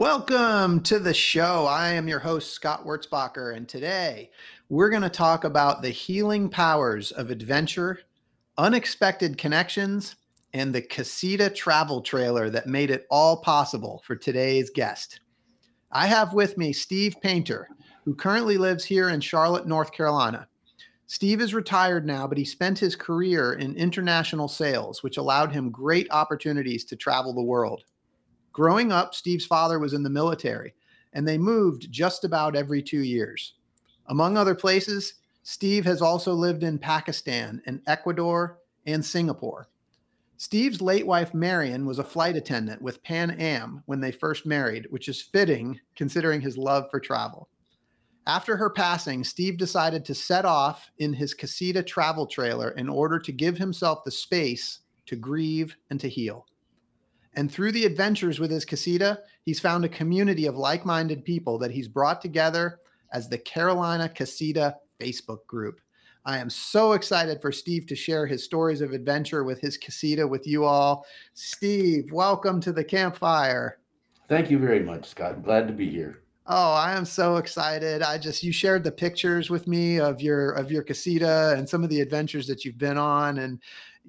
Welcome to the show. I am your host, Scott Wurzbacher, and today we're going to talk about the healing powers of adventure, unexpected connections, and the Casita travel trailer that made it all possible for today's guest. I have with me Steve Paynter, who currently lives here in Charlotte, North Carolina. Steve is retired now, but he spent his career in international sales, which allowed him great opportunities to travel the world. Growing up, Steve's father was in the military, and they moved just about every two years. Among other places, Steve has also lived in Pakistan and Ecuador and Singapore. Steve's late wife, Marion, was a flight attendant with Pan Am when they first married, which is fitting considering his love for travel. After her passing, Steve decided to set off in his Casita travel trailer in order to give himself the space to grieve and to heal. And through the adventures with his casita, he's found a community of like minded people that he's brought together as the Carolina Casita Facebook group. I am so excited for Steve to share his stories of adventure with his casita with you all. Steve, welcome to the campfire. Thank you very much, Scott. Glad to be here. Oh, I am so excited. I just you shared the pictures with me of your of your casita and some of the adventures that you've been on and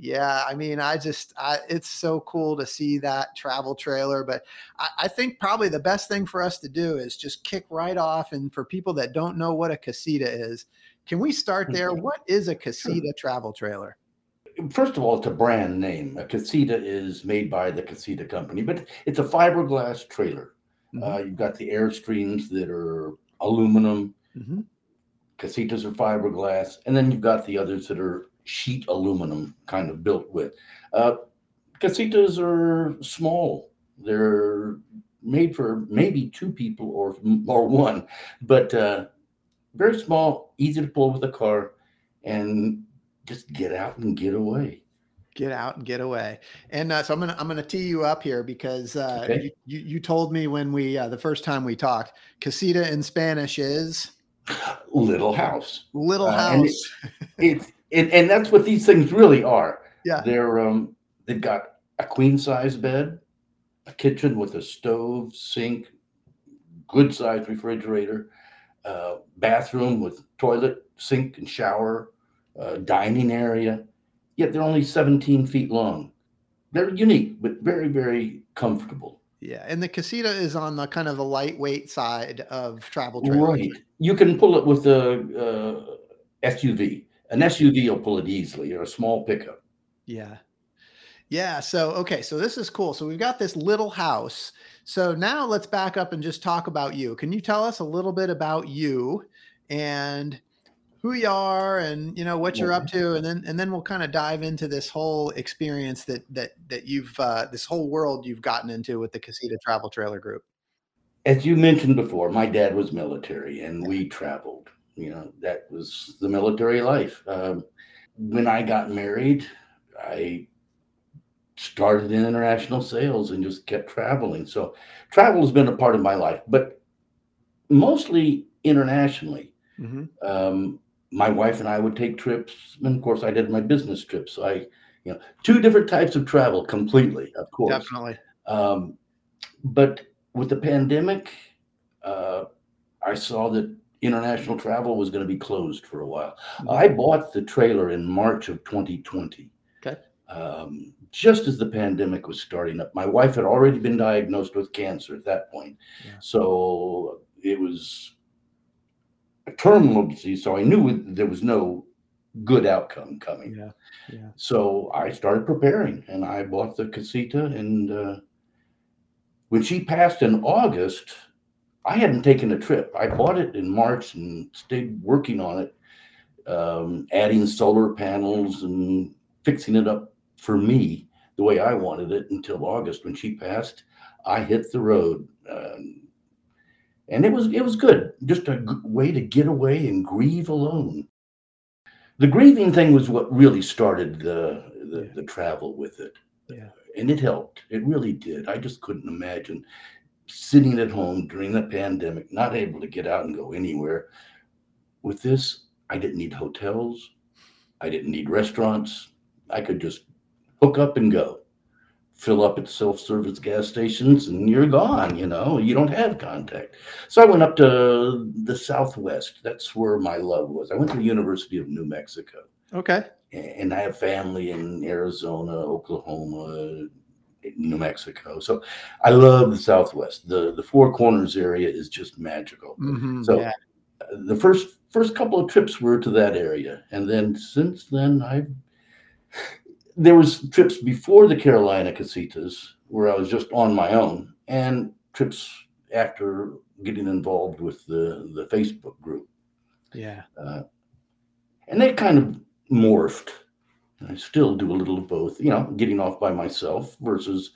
yeah, I mean, I just, I, it's so cool to see that travel trailer. But I, I, think probably the best thing for us to do is just kick right off. And for people that don't know what a casita is, can we start there? Mm-hmm. What is a casita travel trailer? First of all, it's a brand name. A casita is made by the casita company, but it's a fiberglass trailer. Mm-hmm. Uh, you've got the airstreams that are aluminum. Mm-hmm. Casitas are fiberglass, and then you've got the others that are sheet aluminum kind of built with. Uh, casitas are small. They're made for maybe two people or or one, but uh, very small, easy to pull with a car, and just get out and get away. Get out and get away. And uh, so I'm gonna I'm gonna tee you up here because uh, okay. you, you, you told me when we uh, the first time we talked, casita in Spanish is little house. Little house. It's and, and that's what these things really are. Yeah. They're um they've got a queen size bed, a kitchen with a stove, sink, good sized refrigerator, uh, bathroom with toilet, sink, and shower, uh, dining area. Yet they're only 17 feet long. They're unique, but very, very comfortable. Yeah, and the casita is on the kind of the lightweight side of travel trailers. Right. You can pull it with a uh, SUV an SUV will pull it easily or a small pickup. Yeah. Yeah. So, okay. So this is cool. So we've got this little house. So now let's back up and just talk about you. Can you tell us a little bit about you and who you are and you know what you're up to and then and then we'll kind of dive into this whole experience that that that you've uh, this whole world you've gotten into with the casita travel trailer group as you mentioned before my dad was military and we traveled you know that was the military life. Um, when i got married i started in international sales and just kept traveling. So travel has been a part of my life but mostly internationally. Mm-hmm. um, my wife and i would take trips and of course i did my business trips. So i you know two different types of travel completely of course. Definitely. Um, but with the pandemic uh, i saw that international travel was going to be closed for a while. Mm-hmm. I bought the trailer in March of 2020. Okay. Um, just as the pandemic was starting up, my wife had already been diagnosed with cancer at that point. Yeah. So it was a terminal disease. So I knew there was no good outcome coming. Yeah. Yeah. So I started preparing and I bought the casita. And uh, when she passed in August, I hadn't taken a trip. I bought it in March and stayed working on it, um, adding solar panels and fixing it up for me the way I wanted it until August when she passed. I hit the road. Um, and it was it was good, just a way to get away and grieve alone. The grieving thing was what really started the the, Yeah. the travel with it, Yeah. and it helped. It really did. I just couldn't imagine sitting at home during the pandemic, not able to get out and go anywhere. With this, I didn't need hotels. I didn't need restaurants. I could just hook up and go. Fill up at self-service gas stations and you're gone, you know. You don't have contact. So I went up to the Southwest. That's where my love was. I went to the University of New Mexico Okay. and I have family in Arizona, Oklahoma, New Mexico. So I love the Southwest. The the Four Corners area is just magical. Mhm, So yeah. the first first couple of trips were to that area, and then since then I've there was trips before the Carolina Casitas where I was just on my own, and trips after getting involved with the the Facebook group Yeah. uh, and they kind of morphed. I still do a little of both, you know, getting off by myself versus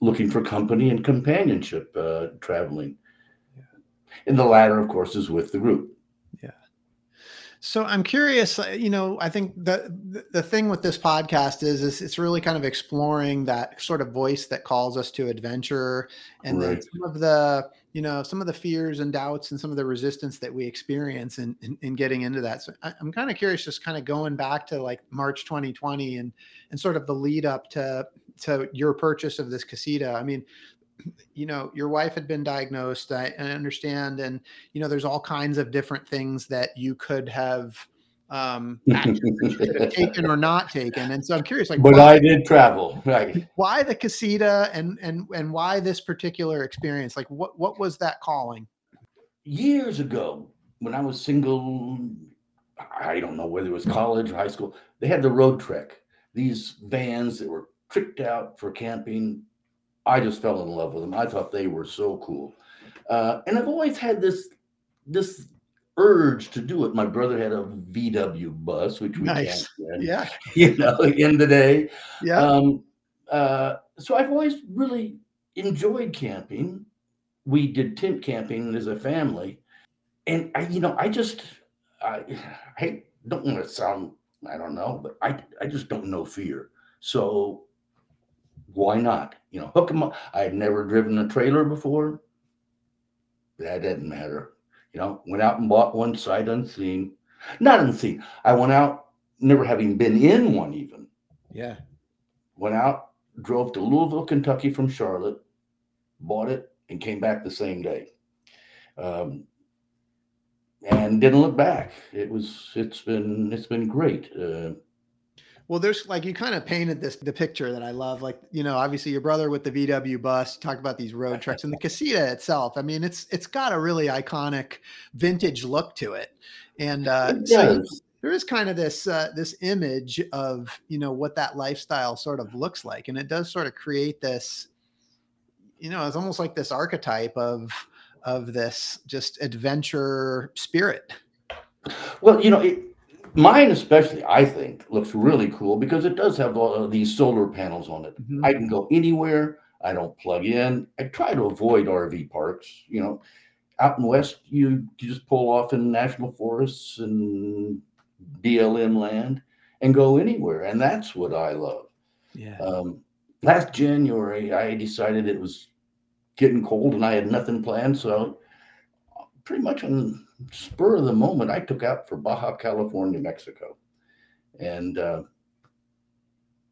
looking for company and companionship uh, traveling. And the latter, of course, is with the group. Yeah. So I'm curious, uh, you know, I think the the- thing with this podcast is is it's really kind of exploring that sort of voice that calls us to adventure and then some of the, you know, some of the fears and doubts and some of the resistance that we experience in in, in getting into that. So I, I'm kind of curious, just kind of going back to like March 2020 and and sort of the lead up to to your purchase of this casita. I mean, you know your wife had been diagnosed I, I understand and you know there's all kinds of different things that you could have um actions that have taken or not taken and so i'm curious like but why, I did travel, right? why the casita and and and why this particular experience like what what was that calling Years ago, when I was single, I don't know whether it was college or high school, they had the Roadtrek, these vans that were tricked out for camping. I just fell in love with them. I thought they were so cool. Uh, and I've always had this this urge to do it. My brother had a VW bus, which we Nice. in, yeah you know, in the day. yeah Um, uh, so I've always really enjoyed camping. We did tent camping as a family, and I, you know, I just, I, I don't want to sound, I don't know, but I, I just don't know fear. So why not? You know, hook them up. I had never driven a trailer before. That didn't matter. You know, went out and bought one sight unseen. Not unseen. I went out, never having been in one even yeah went out, drove to Louisville, Kentucky from Charlotte, bought it, and came back the same day. Um, and didn't look back. It was it's been it's been great. Uh, Well, there's like you kind of painted this the picture that I love. Like, you know, obviously your brother with the VW bus, you talked about these road trucks and the casita itself. I mean, it's it's got a really iconic vintage look to it. And uh it so there is kind of this uh this image of, you know, what that lifestyle sort of looks like. And it does sort of create this, you know, it's almost like this archetype of of this just adventure spirit. Well, you know, it, mine especially, I think, looks really cool because it does have all of these solar panels on it. Mhm. I can go anywhere. I don't plug in. I try to avoid RV parks. You know, out in the West, you, you just pull off in national forests and BLM land and go anywhere. And that's what I love. Yeah. Um, last January, I decided it was getting cold and I had nothing planned. So, pretty much on spur of the moment, I took out for Baja California, Mexico. And uh,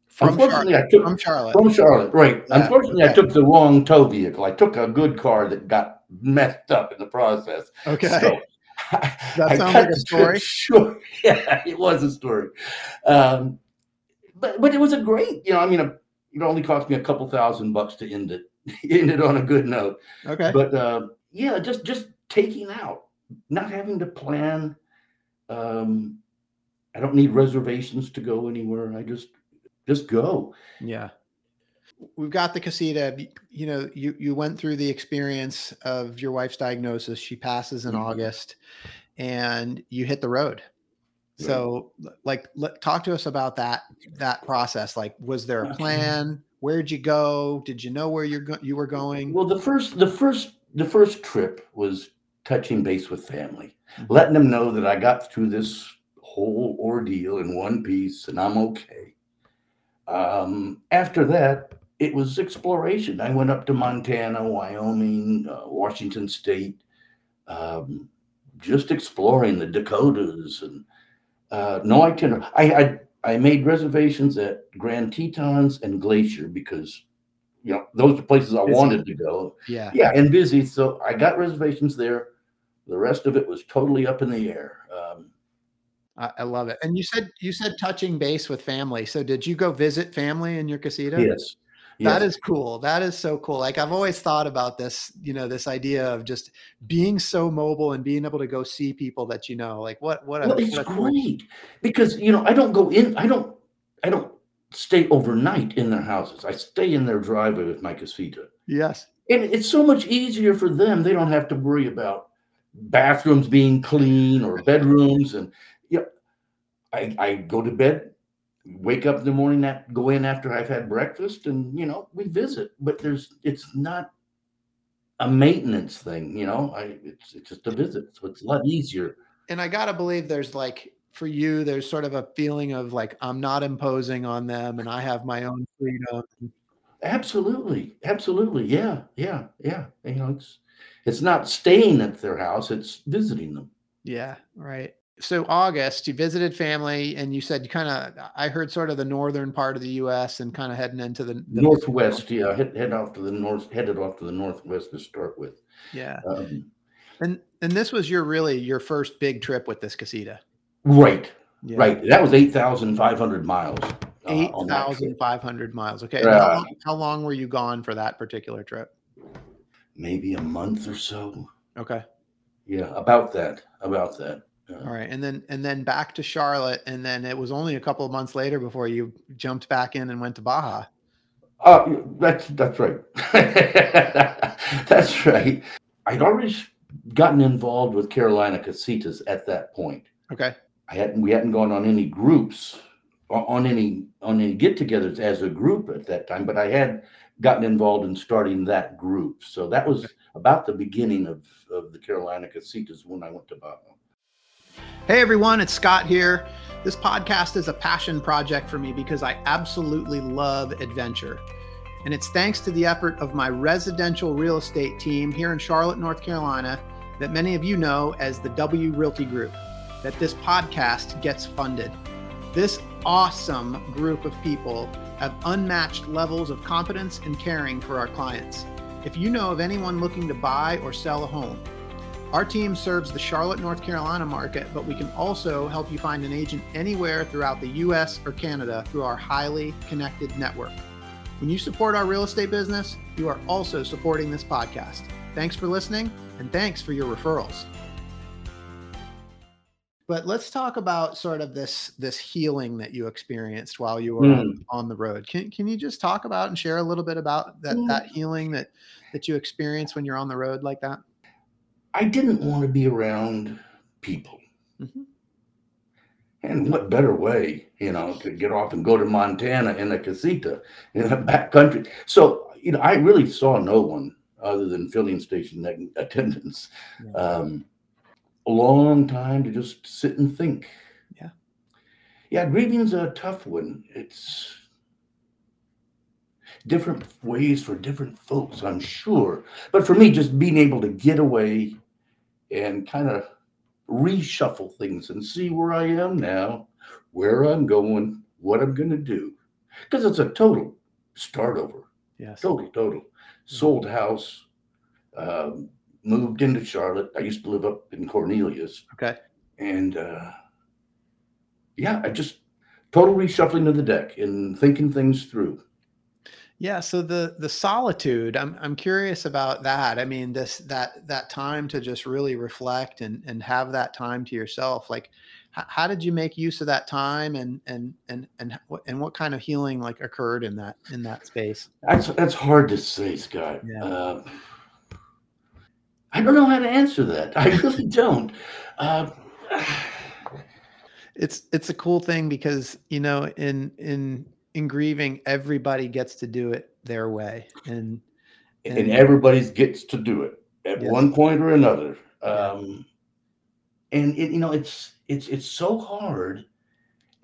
From unfortunately, Charlotte. I took From Charlotte. from Charlotte, right. Yeah, Unfortunately, I took the wrong tow vehicle. I took a good car that got messed up in the process. Okay. So, That sounds like a story. Sure, Yeah, it was a story. Um, but but it was a great, you know, I mean, a, it only cost me a couple thousand bucks to end it, end it on a good note. okay. But uh, yeah, just just taking out, not having to plan. Um, I don't need reservations to go anywhere. I just just go. Yeah. We've got the casita. You know, you you went through the experience of your wife's diagnosis. She passes in Mhm. August, and you hit the road. Right. So, like, let, talk to us about that that process. Like, was there a plan? Where'd you go? Did you know where you're go- you were going? Well, the first the first the first trip was touching base with family, Mhm. letting them know that I got through this whole ordeal in one piece and I'm okay. Um, after that, it was exploration. I went up to Montana, Wyoming, uh, Washington State, um, just exploring the Dakotas and uh, no itinerary. I, I I made reservations at Grand Tetons and Glacier because you know those are places I Busy. wanted to go. Yeah. Yeah, and busy. So I got reservations there. The rest of it was totally up in the air. Um, I, I love it. And you said you said touching base with family. So did you go visit family in your casita? yes, That yes. is cool. That is so cool. Like I've always thought about this, you know, this idea of just being so mobile and being able to go see people that you know. Like what what a, it's what cool- great because you know I don't go in. I don't. I don't stay overnight in their houses. I stay in their driveway with my casita, Yes. and it's so much easier for them. They don't have to worry about bathrooms being clean or bedrooms, and yeah, I I go to bed. Wake up in the morning, that go in after I've had breakfast, and you know we visit. But there's, it's not a maintenance thing, you know. I it's it's just a visit, so it's a lot easier. And I gotta believe there's like for you, there's sort of a feeling of like I'm not imposing on them and I have my own freedom. Absolutely, absolutely, yeah, yeah, yeah. You know, it's it's not staying at their house; it's visiting them. Yeah, right. So August, you visited family and you said you kind of I heard sort of the northern part of the US and kind of heading into the, the Northwest, yeah, head, head off to the north, headed off to the northwest to start with. Yeah. Um, And and this was your really your first big trip with this casita. Right, Yeah. right. That was eight thousand five hundred miles. uh, Eight on that trip. thousand five hundred miles. Okay. and how, long, how long were you gone for that particular trip? maybe a month or so. Okay. Yeah, about that, about that. Uh, All right. And then and then back to Charlotte. And then it was only a couple of months later before you jumped back in and went to Baja. Uh, that's that's right. that's right. I'd already gotten involved with Carolina Casitas at that point. Okay. I hadn't we hadn't gone on any groups on any on any get-togethers as a group at that time, but I had gotten involved in starting that group. So that was about the beginning of, of the Carolina Casitas when I went to Baja. Hey everyone, it's Scott here. This podcast is a passion project for me because I absolutely love adventure. And it's thanks to the effort of my residential real estate team here in Charlotte, North Carolina, that many of you know as the W Realty Group, that this podcast gets funded. This awesome group of people have unmatched levels of competence and caring for our clients. If you know of anyone looking to buy or sell a home, our team serves the Charlotte, North Carolina market, but we can also help you find an agent anywhere throughout the US or Canada through our highly connected network. When you support our real estate business, you are also supporting this podcast. Thanks for listening and thanks for your referrals. But let's talk about sort of this this healing that you experienced while you were on, on the road. Can can you just talk about and share a little bit about that Mm. that healing that that you experience when you're on the road like that? I didn't want to be around people. Mhm. And what better way, you know, to get off and go to Montana in a casita in a back country. So, you know, I really saw no one other than filling station at- attendants. Yeah. Um, a long time to just sit and think. Yeah. Yeah, grieving's a tough one. It's different ways for different folks, I'm sure. But for me, just being able to get away and kind of reshuffle things and see where I am now, where I'm going, what I'm going to do. Because it's a total start over, Yes. total, total. Sold house, um, moved into Charlotte. I used to live up in Cornelius. Okay. And uh, yeah, I just total reshuffling of the deck and thinking things through. Yeah, so the the solitude, I'm I'm curious about that. I mean, this that that time to just really reflect and and have that time to yourself. Like, h- how did you make use of that time, and and and and what and what kind of healing like occurred in that in that space? That's that's hard to say, Scott. Yeah. Uh, I don't know how to answer that. I really don't. Uh, It's it's a cool thing because you know in in in grieving, everybody gets to do it their way, and and everybody gets to do it. at Yes. one point or another. Um, and it, you know, it's it's it's so hard,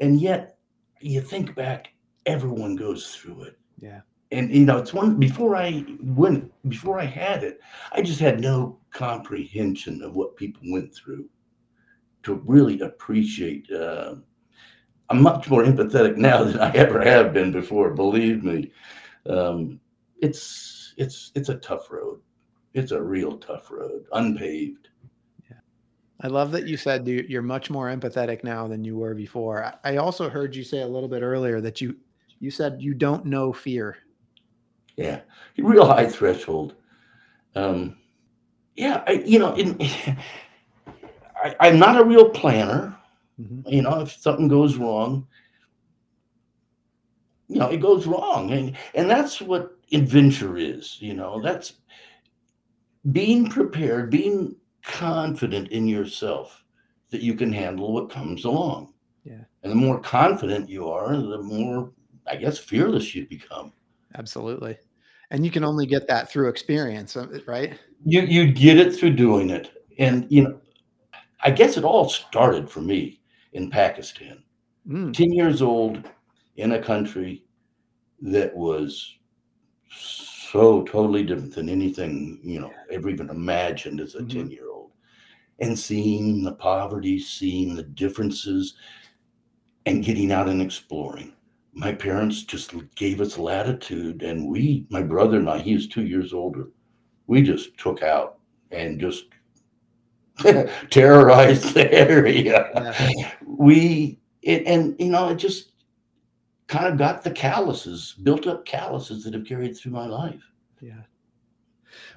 and yet you think back, everyone goes through it. Yeah. And you know, it's one before I went before I had it, I just had no comprehension of what people went through to really appreciate. Uh, I'm much more empathetic now than I ever have been before. Believe me, um, it's it's it's a tough road. It's a real tough road, unpaved. I love that you said you- you're much more empathetic now than you were before. I also heard you say a little bit earlier that you you said you don't know fear. Yeah, real high threshold. Um, yeah, I, you know, in, I, I'm not a real planner. Mhm. You know, if something goes wrong, you know, it goes wrong, and and that's what adventure is. You know, that's being prepared, being confident in yourself that you can handle what comes along. Yeah. And the more confident you are, the more, I guess, fearless you become. Absolutely. And you can only get that through experience, right? You you get it through doing it, and you know, I guess it all started for me in Pakistan. Mm, 10 years old in a country that was so totally different than anything you know ever even imagined as a Mhm. 10 year old and seeing the poverty seeing the differences and getting out and exploring my parents just gave us latitude and we my brother and i he was two years older we just took out and just terrorized the area Yeah. we it, and you know it just kind of got the calluses built up calluses that have carried through my life Yeah.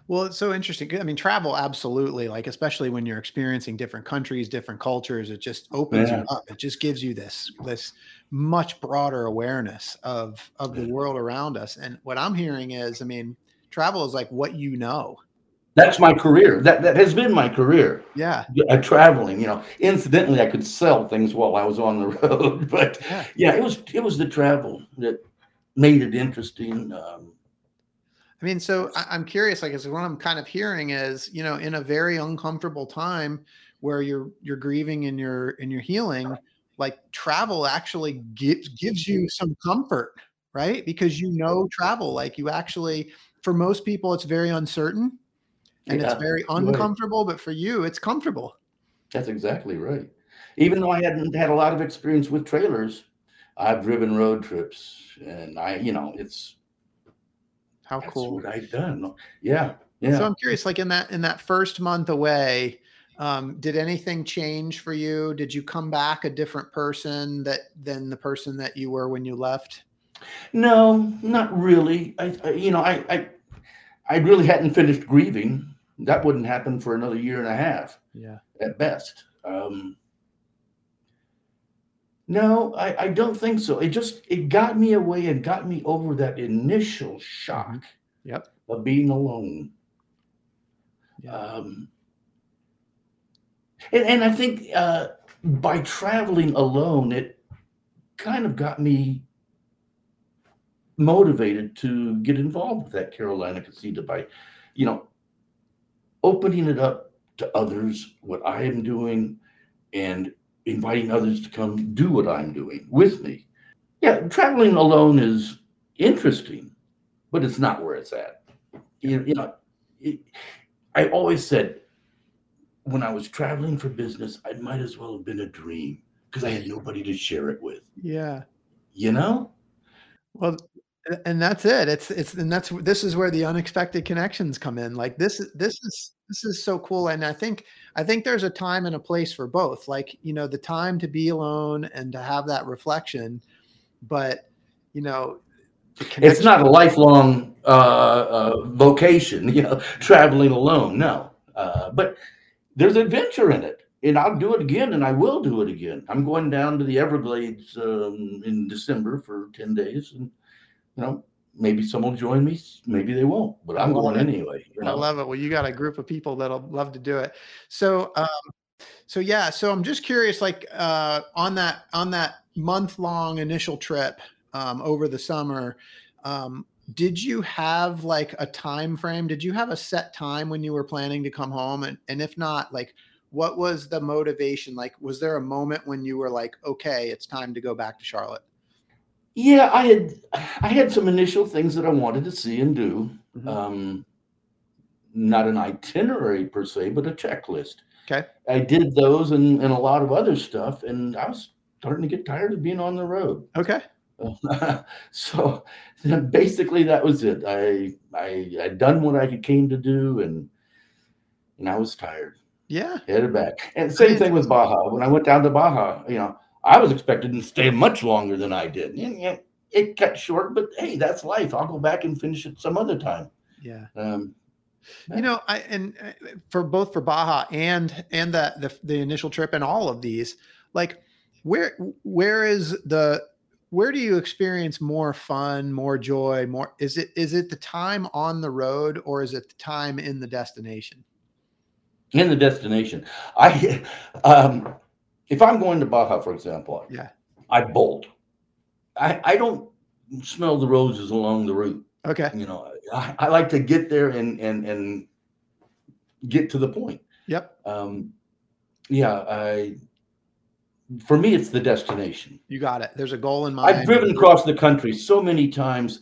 Well, it's so interesting. I mean, travel absolutely, like especially when you're experiencing different countries, different cultures, it just opens Yeah. you up. It just gives you this this much broader awareness of of the world around us. And what I'm hearing is, I mean, travel is like what you know. that's my career that that has been my career Yeah. uh, traveling you know incidentally i could sell things while i was on the road but Yeah. yeah it was it was the travel that made it interesting um, I mean, so I, I'm curious, like, what I'm kind of hearing is, you know, in a very uncomfortable time where you're you're grieving and you're and you're healing, like travel actually gives gives you some comfort, right? Because you know travel, like you actually, for most people, it's very uncertain and yeah, it's very right. uncomfortable, but for you, it's comfortable. that's exactly right even though i hadn't had a lot of experience with trailers i've driven road trips and i you know it's How cool. what I've done. Yeah, yeah. So I'm curious, like in that in that first month away, um, did anything change for you? Did you come back a different person that than the person that you were when you left? no, not really. I, I you know, I, I, I really hadn't finished grieving. That wouldn't happen for another year and a half Yeah. at best. Um, no, I, I don't think so. It just it got me away and got me over that initial shock Yep. of being alone. Yeah. Um, and, and I think uh, by traveling alone, it kind of got me motivated to get involved with that Carolina Casita by, you know, opening it up to others, what I am doing, and inviting others to come do what I'm doing with me. Yeah, traveling alone is interesting, but it's not where it's at. You, you know, it, I always said when I was traveling for business, I might as well have been a dream because I had nobody to share it with. yeah. You know? Well, and that's it. It's it's and that's this is where the unexpected connections come in. Like this is this is this is so cool. And I think I think there's a time and a place for both. Like, you know, the time to be alone and to have that reflection, but you know, It's not a lifelong uh, uh, vocation, you know, traveling alone. No, uh, but there's adventure in it, and I'll do it again, and I will do it again. I'm going down to the Everglades um, in December for ten days, and you know, maybe some will join me, maybe they won't, but I'm going it. anyway. You I love it. Well, you got a group of people that'll love to do it. So, um, so yeah. So I'm just curious, like uh, on that on that month long initial trip um, over the summer, um, did you have like a time frame? Did you have a set time when you were planning to come home? And and if not, like what was the motivation? Like, was there a moment when you were like, okay, it's time to go back to Charlotte? Yeah, I had I had some initial things that I wanted to see and do. Mm-hmm. Um, not an itinerary per se, but a checklist. Okay. I did those and, and a lot of other stuff, and I was starting to get tired of being on the road. Okay. so basically, that was it. I I had done what I came to do, and and I was tired. Yeah. Headed back. And same thing with Baja. When I went down to Baja, you know, I was expected to stay much longer than I did. And, you know, it cut short, but hey, that's life. I'll go back and finish it some other time. Yeah. Um, you know, I and uh, for both for Baja and and the, the the initial trip and all of these, like where where is the where do you experience more fun, more joy, more is it is it the time on the road or is it the time in the destination? In the destination. I um if I'm going to Baja, for example, yeah, I bolt. I, I don't smell the roses along the route. Okay. You know, I, I like to get there and and and get to the point. Yep. Um, yeah, I for me it's the destination. You got it. There's a goal in mind. I've driven across the country so many times.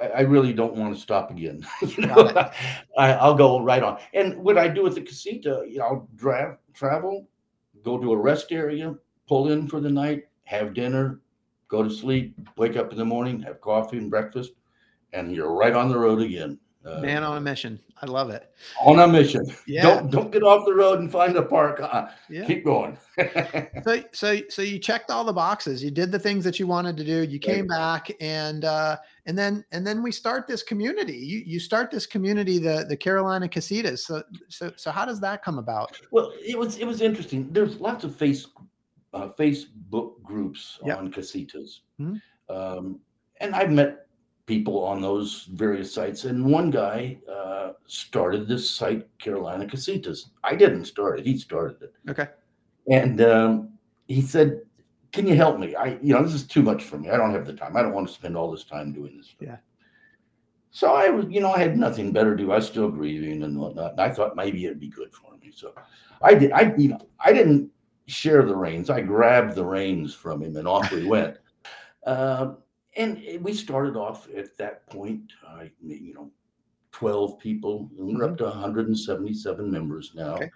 I, I really don't want to stop again. you know, I, will go right on. And what I do with the casita, you know, I'll drive, travel, go to a rest area, pull in for the night, have dinner, go to sleep, wake up in the morning, have coffee and breakfast, and you're right on the road again. Uh, Man on a mission. I love it. On a mission. Yeah. Don't don't get off the road and find a park. Uh, yeah. Keep going. so so so you checked all the boxes. You did the things that you wanted to do. You came back and uh, and then and then we start this community. You you start this community, the the Carolina Casitas. So so so how does that come about? Well, it was it was interesting. There's lots of face uh, Facebook groups yep. on casitas. Mm-hmm. Um, and I've met people on those various sites. And one guy uh, started this site, Carolina Casitas. I didn't start it; he started it. Okay. And um, he said, "Can you help me? I, you know, this is too much for me. I don't have the time. I don't want to spend all this time doing this." Yeah. So I was, you know, I had nothing better to do. I was still grieving and whatnot. And I thought maybe it'd be good for me. So I did. I, you know, I didn't share the reins. I grabbed the reins from him and off we went. Uh, and we started off at that point, uh, you know, 12 people. And we're up mm-hmm. to 177 members now. Okay.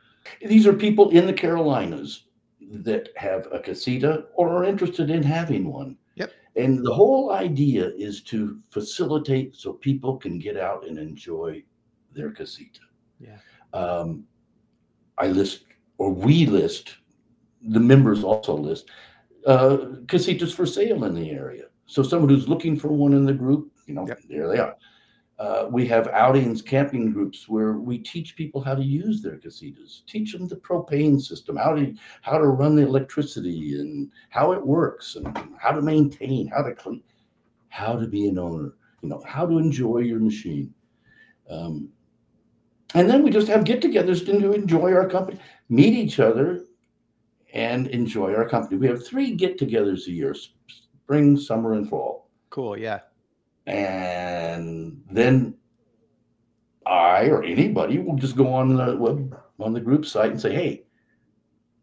These are people in the Carolinas that have a casita or are interested in having one. Yep. And the whole idea is to facilitate so people can get out and enjoy their casita. Yeah. Um, I list, or we list, the members also list uh, casitas for sale in the area. So someone who's looking for one in the group, you know, yep. there they are. Uh, we have outings, camping groups where we teach people how to use their casitas, teach them the propane system, how to how to run the electricity and how it works, and how to maintain, how to clean, how to be an owner, you know, how to enjoy your machine. Um, and then we just have get-togethers to enjoy our company, meet each other, and enjoy our company. We have three get-togethers a year: spring, summer, and fall. Cool. Yeah. And then I or anybody will just go on the web on the group site and say, "Hey,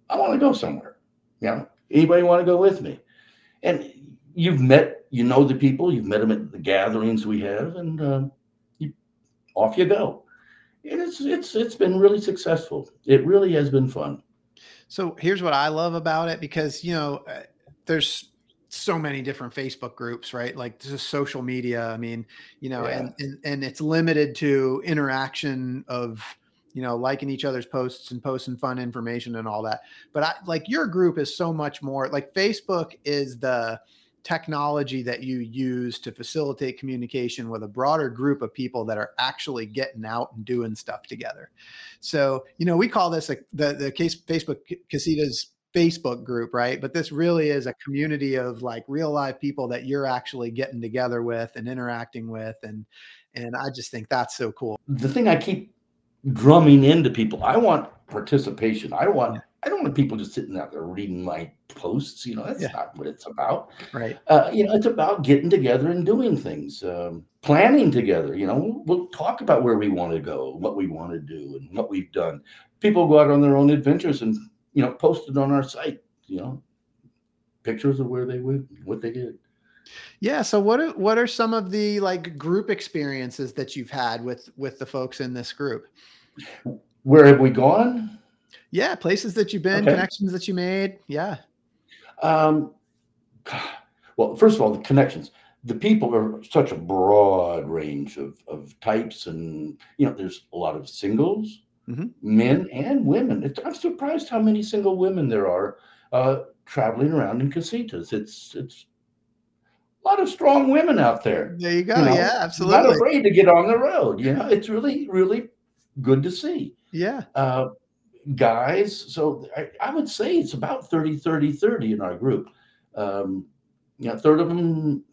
I want to go somewhere. You know, anybody want to go with me?" And you've met, you know, the people. You've met them at the gatherings we have, and uh, you, off you go. And it's it's it's been really successful. It really has been fun. So here's what I love about it because you know, uh, there's so many different Facebook groups, right? Like just social media. I mean, you know, yeah. and, and and it's limited to interaction of you know liking each other's posts and posting fun information and all that. But I like your group is so much more like Facebook is the technology that you use to facilitate communication with a broader group of people that are actually getting out and doing stuff together. So, you know, we call this a, the the case Facebook Casitas Facebook group, right? But this really is a community of like real live people that you're actually getting together with and interacting with and and I just think that's so cool. The thing I keep drumming into people. I want participation. I want. Yeah. I don't want people just sitting out there reading my posts. You know, that's yeah. not what it's about. Right. Uh, you know, it's about getting together and doing things, um, planning together. You know, we'll, we'll talk about where we want to go, what we want to do, and what we've done. People go out on their own adventures and you know posted on our site. You know, pictures of where they went, what they did. Yeah. So what are what are some of the like group experiences that you've had with with the folks in this group? Where have we gone? Yeah, places that you've been, okay. connections that you made. Yeah. Um well, first of all, the connections. The people are such a broad range of, of types, and you know, there's a lot of singles, mm-hmm. men and women. It's, I'm surprised how many single women there are uh, traveling around in casitas. It's it's a lot of strong women out there. There you go. You know, yeah, absolutely. Not afraid to get on the road. You know, it's really, really good to see. Yeah. Uh, guys, so I, I, would say it's about 30, 30, 30 in our group. Um, you know, a third of them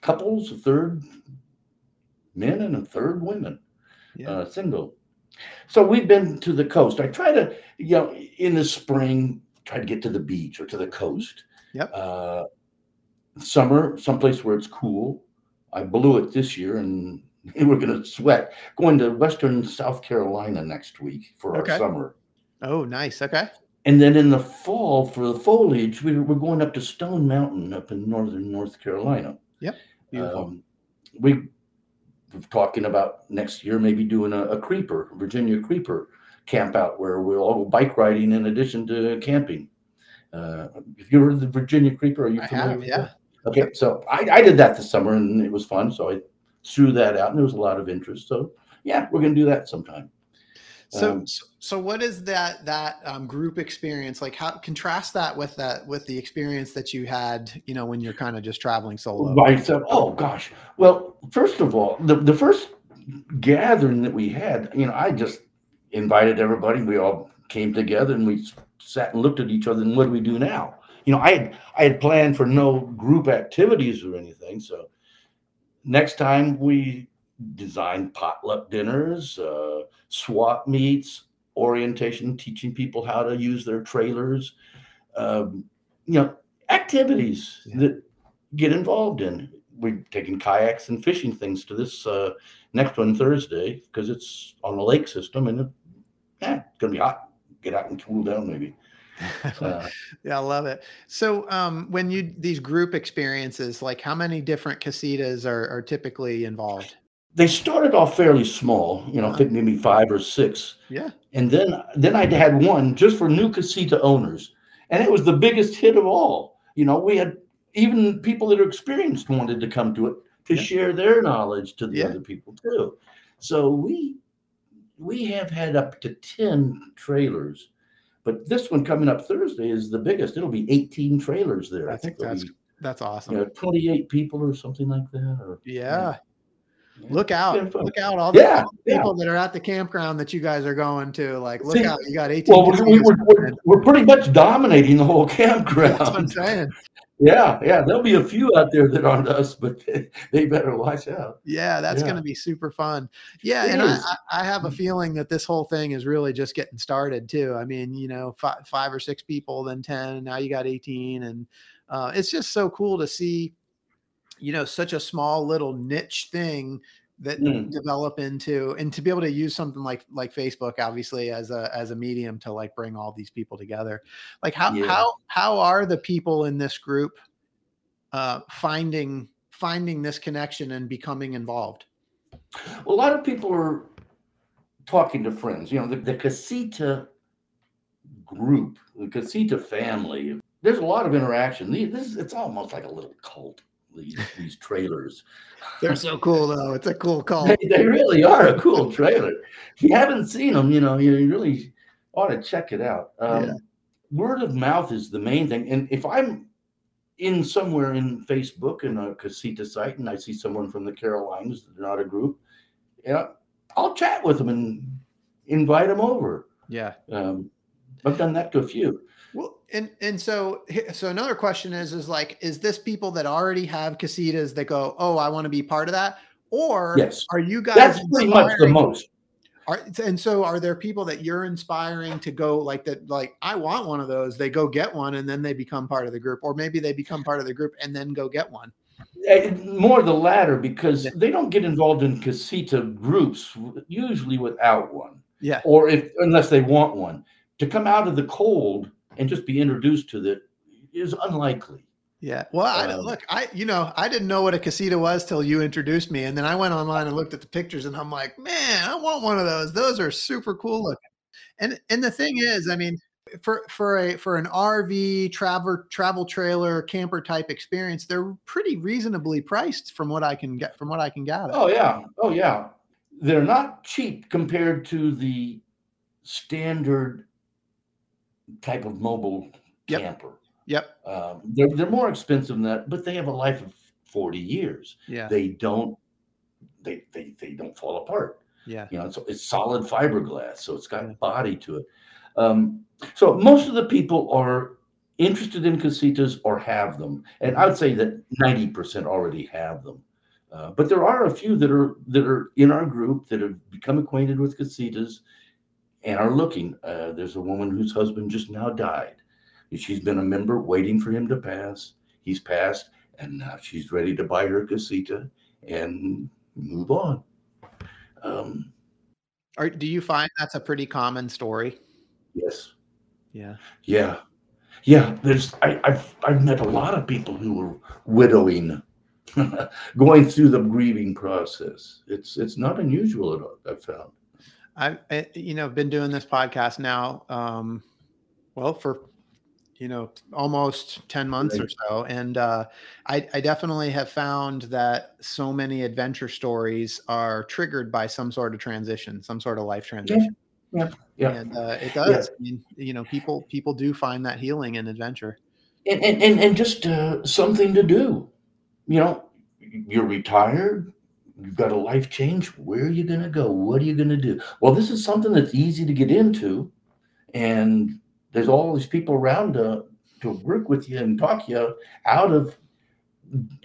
couples, a third men, and a third women, yeah. uh, single. So we've been to the coast. I try to, you know, in the spring, try to get to the beach or to the coast. Yep. Uh, summer, someplace where it's cool. I blew it this year and we're going to sweat. Going to Western South Carolina next week for okay. our summer. Oh, nice. Okay. And then in the fall for the foliage, we, we're going up to Stone Mountain up in northern North Carolina. Yep. Beautiful. Um, we talking about next year maybe doing a, a creeper, Virginia creeper camp out where we'll all go bike riding in addition to camping. Uh, if you heard the Virginia creeper, are you familiar? Have, yeah. That? Okay, so I, I did that this summer and it was fun. So I threw that out and there was a lot of interest. So yeah, we're gonna do that sometime. So, um, so what is that that um, group experience like? How contrast that with that with the experience that you had, you know, when you're kind of just traveling solo? Right. So, oh gosh. Well, first of all, the the first gathering that we had, you know, I just invited everybody. We all came together and we sat and looked at each other. And what do we do now? you know, I had I had planned for no group activities or anything. So next time we designed potluck dinners, uh, swap meets, orientation, teaching people how to use their trailers, um, you know, activities yeah. that get involved in. We're taking kayaks and fishing things to this uh, next one Thursday because it's on the lake system and it, yeah, it's gonna be hot. Get out and cool down maybe. Uh, yeah, I love it. So, um, when you these group experiences, like how many different casitas are, are typically involved? They started off fairly small, you know, uh-huh. Maybe five or six. Yeah. And then then I had one just for new casita owners, and it was the biggest hit of all. You know, we had even people that are experienced wanted to come to it to yeah. share their knowledge to the yeah. other people too. So we we have had up to 10 trailers but this one coming up Thursday is the biggest. It'll be 18 trailers there. I think that's be, that's awesome. You know, 28 people or something like that. Or yeah. yeah. Look out! Look out! All the yeah, people that are at the campground that you guys are going to, like, look See, out! You got 18. Well, we're, we're, we're, pretty much dominating the whole campground. That's what I'm saying. Yeah, yeah, there'll be a few out there that aren't us, but they, better watch out. Yeah, that's yeah. going to be super fun. Yeah, it and I, I, have a mm. feeling that this whole thing is really just getting started too. I mean, you know, five, five or six people, then ten, and now you got eighteen, and uh, it's just so cool to see, you know, such a small little niche thing that mm. develop into and to be able to use something like like facebook obviously as a as a medium to like bring all these people together like how yeah. how how are the people in this group uh finding finding this connection and becoming involved well, a lot of people are talking to friends you know the, the casita group the casita family there's a lot of interaction this it's almost like a little cult these, these trailers. They're so cool, though. It's a cool call. They, they, really are a cool trailer. If you haven't seen them, you know, you really ought to check it out. Um, yeah. Word of mouth is the main thing. And if I'm in somewhere in Facebook in a casita site and I see someone from the Carolinas, they're not a group, yeah, I'll chat with them and invite them over. Yeah. Um, I've done that to a few. Well, and and so so another question is is like is this people that already have casitas that go, oh, I want to be part of that, or yes, are you guys? That's pretty much the most. Are, and so are there people that you're inspiring to go like that like i want one of those they go get one and then they become part of the group or maybe they become part of the group and then go get one Eh, More the latter because they don't get involved in casita groups usually without one, yeah or if unless they want one. To come out of the cold and just be introduced to it is unlikely. yeah. Well i don't Um, look i you know i didn't know what a casita was till you introduced me and then i went online and looked at the pictures and i'm like man i want one of those. Those are super cool looking. And and the thing is i mean for for a for an rv travel travel trailer camper type experience they're pretty reasonably priced from what i can get from what i can gather. Oh yeah, oh yeah. They're not cheap compared to the standard type of mobile Yep. camper. yep Um, they're they're more expensive than that, but they have a life of forty years. yeah They don't they they they don't fall apart. yeah You know, it's it's solid fiberglass, so it's got Yeah. body to it. Um, so most of the people are interested in casitas or have them, and I would say that ninety percent already have them. Uh, but there are a few that are that are in our group that have become acquainted with casitas and are looking. Uh, there's a woman whose husband just now died. She's been a member waiting for him to pass. He's passed, and now she's ready to buy her casita and move on. Um, Or do you find that's a pretty common story? yes. Yeah. Yeah, yeah. There's I, I've I've met a lot of people who were widowing, going through the grieving process. It's it's not unusual at all. I've found. I, I you know been doing this podcast now um well for you know almost 10 months or so and uh I, I definitely have found that so many adventure stories are triggered by some sort of transition some sort of life transition yeah, yeah. and uh, it does i mean you know people people do find that healing in adventure And and and, and just uh, something to do. You know, you're retired. You've got a life change. Where are you going to go? What are you going to do? Well, this is something that's easy to get into, and there's all these people around to to work with you and talk you out of,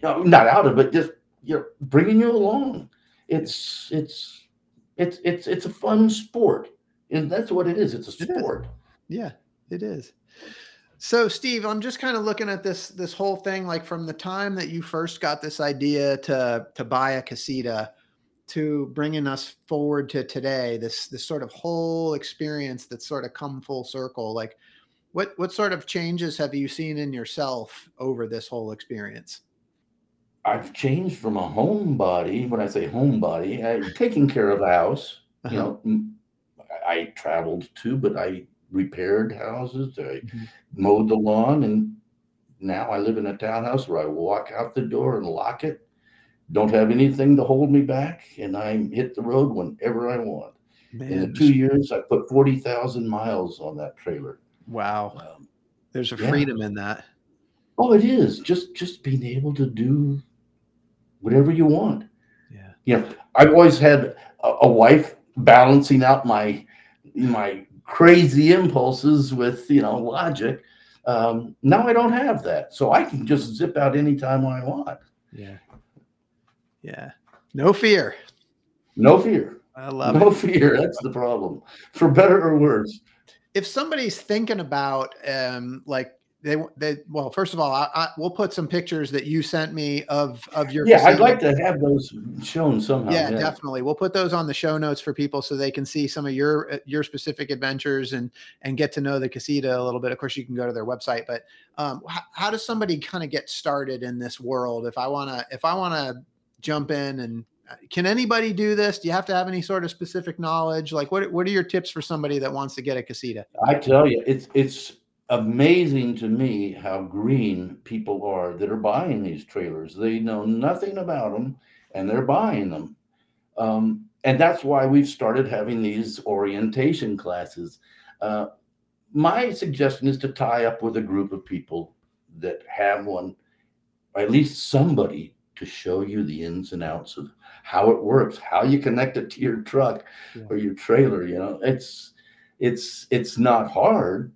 uh, not out of but just you're bringing you along. It's it's it's it's it's a fun sport, and that's what it is. It's a It sport. Yeah, it is. So, Steve, I'm just kind of looking at this this whole thing, like from the time that you first got this idea to to buy a casita, to bringing us forward to today. This this sort of whole experience that's sort of come full circle. Like, what what sort of changes have you seen in yourself over this whole experience? I've changed from a homebody. When I say homebody, I'm taking care of a house. You Uh-huh. know, I traveled too, but I repaired houses. I Mhm. mowed the lawn, and now I live in a townhouse where I walk out the door and lock it. Don't have anything to hold me back, and I hit the road whenever I want. In the two years, I put forty thousand miles on that trailer. wow, Um, there's a yeah. freedom in that. oh, it is just just being able to do whatever you want. Yeah, you know, I've always had a, a wife balancing out my my crazy impulses with you know logic. Um, now I don't have that, so I can just zip out anytime I want. yeah, yeah. No fear. No fear, I love no it. fear. That's the problem, for better or worse. if somebody's thinking about um like they they well first of all I, I we'll put some pictures that you sent me of of your Yeah, I'd like to have those shown somehow. yeah, definitely. We'll put those on the show notes for people so they can see some of your uh, your specific adventures and and get to know the casita a little bit. Of course you can go to their website but um how, how does somebody kind of get started in this world? If i want to if i want to jump in and uh, can anybody do this? Do you have to have any sort of specific knowledge? Like what what are your tips for somebody that wants to get a casita? I tell you, it's it's amazing to me how green people are that are buying these trailers. They know nothing about them, and they're buying them. Um, and that's why we've started having these orientation classes. Uh, my suggestion is to tie up with a group of people that have one, or at least somebody to show you the ins and outs of how it works, how you connect it to your truck Yeah. or your trailer. You know, it's it's it's not hard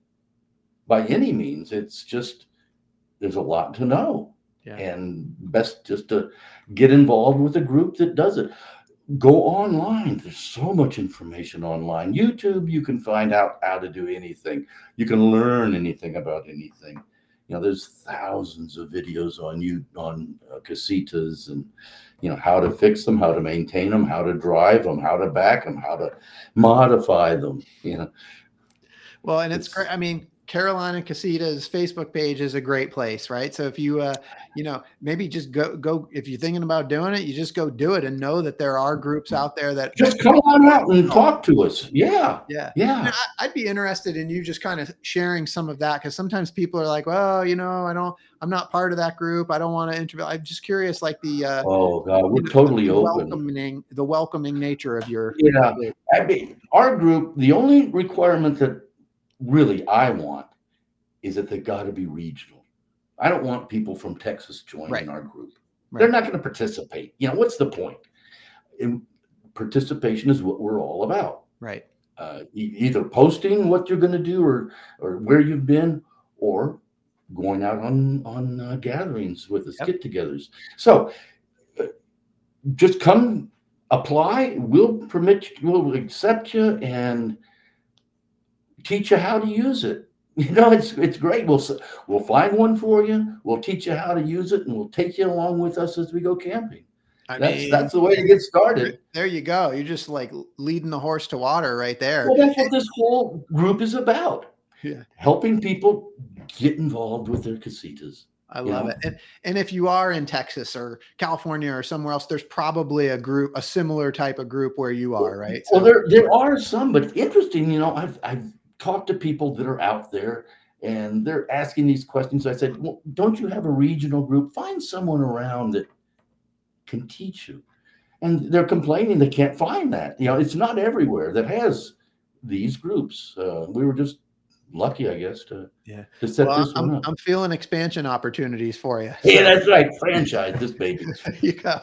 by any means. It's just there's a lot to know yeah and best just to get involved with a group that does it. go online. There's so much information online. YouTube, you can find out how to do anything. You can learn anything about anything. You know, there's thousands of videos on you on uh, casitas and you know how to fix them, how to maintain them, how to drive them, how to back them, how to modify them. You know. Well, and it's, it's great. I mean, Carolina Casitas Facebook page is a great place, right? So if you, uh, you know, maybe just go, go, if you're thinking about doing it, you just go do it and know that there are groups out there that just come on out and talk to us. Yeah. Yeah. Yeah. I'd be interested in you just kind of sharing some of that because sometimes people are like, well, you know, I don't, I'm not part of that group. I don't want to interview. I'm just curious, like the, uh, oh God, we're totally the open. Welcoming, the welcoming nature of your, yeah. I mean, our group, the only requirement that really I want is that they got to be regional. I don't want people from Texas joining right. our group. Right. They're not going to participate. You know, what's the point? And participation is what we're all about. Right. Uh, e- either posting what you're going to do or or where you've been, or going out on on uh, gatherings with us, yep. get-togethers. So uh, just come apply. We'll permit. you. We'll accept you and teach you how to use it. You know, it's it's great. We'll we'll find one for you. We'll teach you how to use it, and we'll take you along with us as we go camping. I that's mean, that's the way to get started. There you go. You're just like leading the horse to water right there. Well, that's what this whole group is about. Yeah, helping people get involved with their casitas. I love know? it. And and if you are in Texas or California or somewhere else, there's probably a group, a similar type of group where you are, right? Well, so, there there are some, but interesting. You know, I've I've talk to people that are out there and they're asking these questions. I said, well, don't you have a regional group? Find someone around that can teach you. And they're complaining they can't find that. You know, it's not everywhere that has these groups. Uh, we were just lucky, I guess, to yeah to set well, this I'm, one up. I'm feeling expansion opportunities for you. Yeah, that's right. Franchise this baby. you go.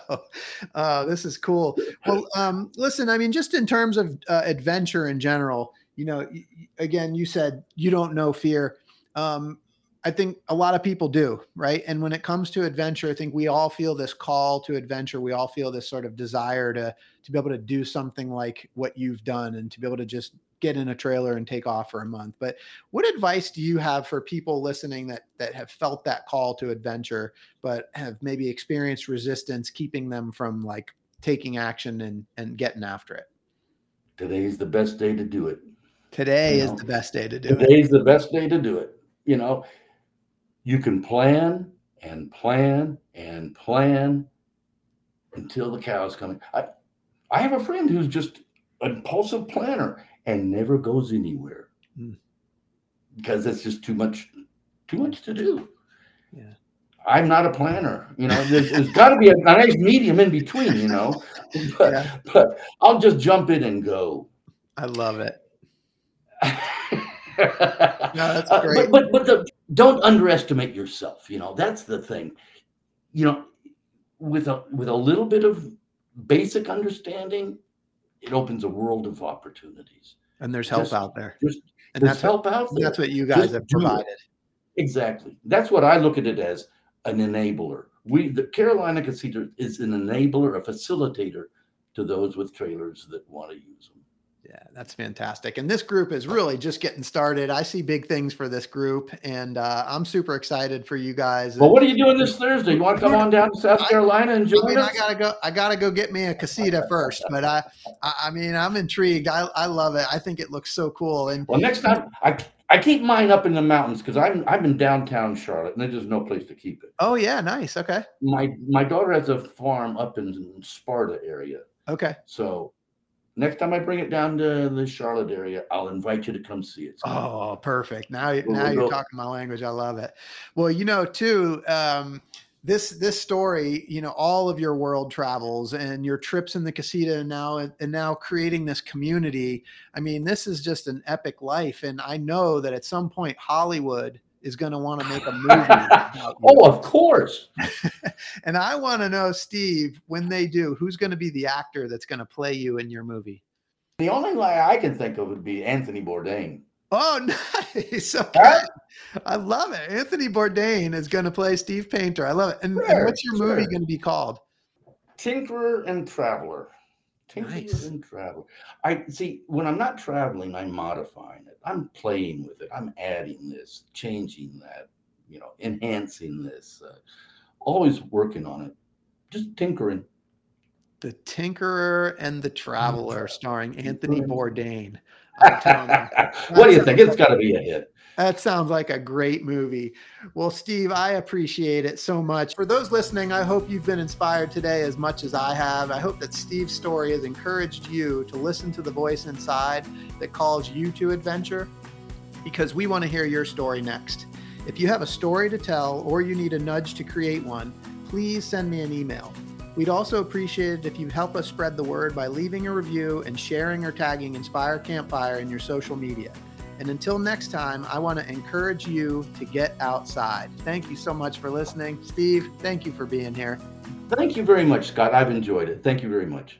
Uh, this is cool. Well, um, listen, I mean, just in terms of uh, adventure in general, you know, again, you said you don't know fear. Um, I think a lot of people do, right? And when it comes to adventure, I think we all feel this call to adventure. We all feel this sort of desire to to be able to do something like what you've done and to be able to just get in a trailer and take off for a month. But what advice do you have for people listening that that have felt that call to adventure but have maybe experienced resistance keeping them from like taking action and and getting after it? Today is the best day to do it. Today you is know, the best day to do it. Today's the best day to do it. You know, you can plan and plan and plan until the cows come. I, I have a friend who's just an impulsive planner and never goes anywhere mm. because that's just too much, too much to do. Yeah. I'm not a planner. You know, there's, there's got to be a, a, nice medium in between. You know, but, yeah. but I'll just jump in and go. I love it no, that's great. Uh, but but, but the, don't underestimate yourself. You know, that's the thing. You know, with a with a little bit of basic understanding, it opens a world of opportunities. And there's help just, out there. Just, and that's help what, out there. That's what you guys just have provided. Exactly. That's what I look at it as an enabler. We the Carolina Casita is an enabler, a facilitator to those with trailers that want to use them. Yeah, that's fantastic. And this group is really just getting started. I see big things for this group, and uh, I'm super excited for you guys. Well, what are you doing this Thursday? You want to come on down to South Carolina and join I mean, us? I gotta go. I gotta go get me a casita first. But I, I mean, I'm intrigued. I, I love it. I think it looks so cool. And well, next time I I keep mine up in the mountains because I'm I'm in downtown Charlotte, and there's just no place to keep it. Oh yeah, nice. Okay. My my daughter has a farm up in Sparta area. Okay. So next time I bring it down to the Charlotte area, I'll invite you to come see it. Oh, perfect. Now, we'll, now we'll you're go. talking my language. I love it. Well, you know, too, um, this this story, you know, all of your world travels and your trips in the casita and now and now creating this community. I mean, this is just an epic life. And I know that at some point Hollywood is going to want to make a movie. oh, of course. and I want to know, Steve, when they do, who's going to be the actor that's going to play you in your movie? The only guy I can think of would be Anthony Bourdain. Oh, nice. Okay. I love it. Anthony Bourdain is going to play Steve Paynter. I love it. And, sure, and what's your sure. movie going to be called? Tinkerer and Traveler. Tinkerer Nice. and Traveler. I see when I'm not traveling, I'm modifying it. I'm playing with it. I'm adding this, changing that, you know, enhancing this. Uh, always working on it. Just tinkering. The Tinkerer and the Traveler, Traveler. starring Anthony Bourdain. I'm telling you. what do you think? sounds It's got to be a hit. That sounds like a great movie. Well, Steve, I appreciate it so much. For those listening, I hope you've been inspired today as much as I have. I hope that Steve's story has encouraged you to listen to the voice inside that calls you to adventure because we want to hear your story next. If you have a story to tell or you need a nudge to create one, please send me an email. We'd also appreciate it if you'd help us spread the word by leaving a review and sharing or tagging Inspire Campfire in your social media. And until next time, I want to encourage you to get outside. Thank you so much for listening. Steve, thank you for being here. Thank you very much, Scott. I've enjoyed it. Thank you very much.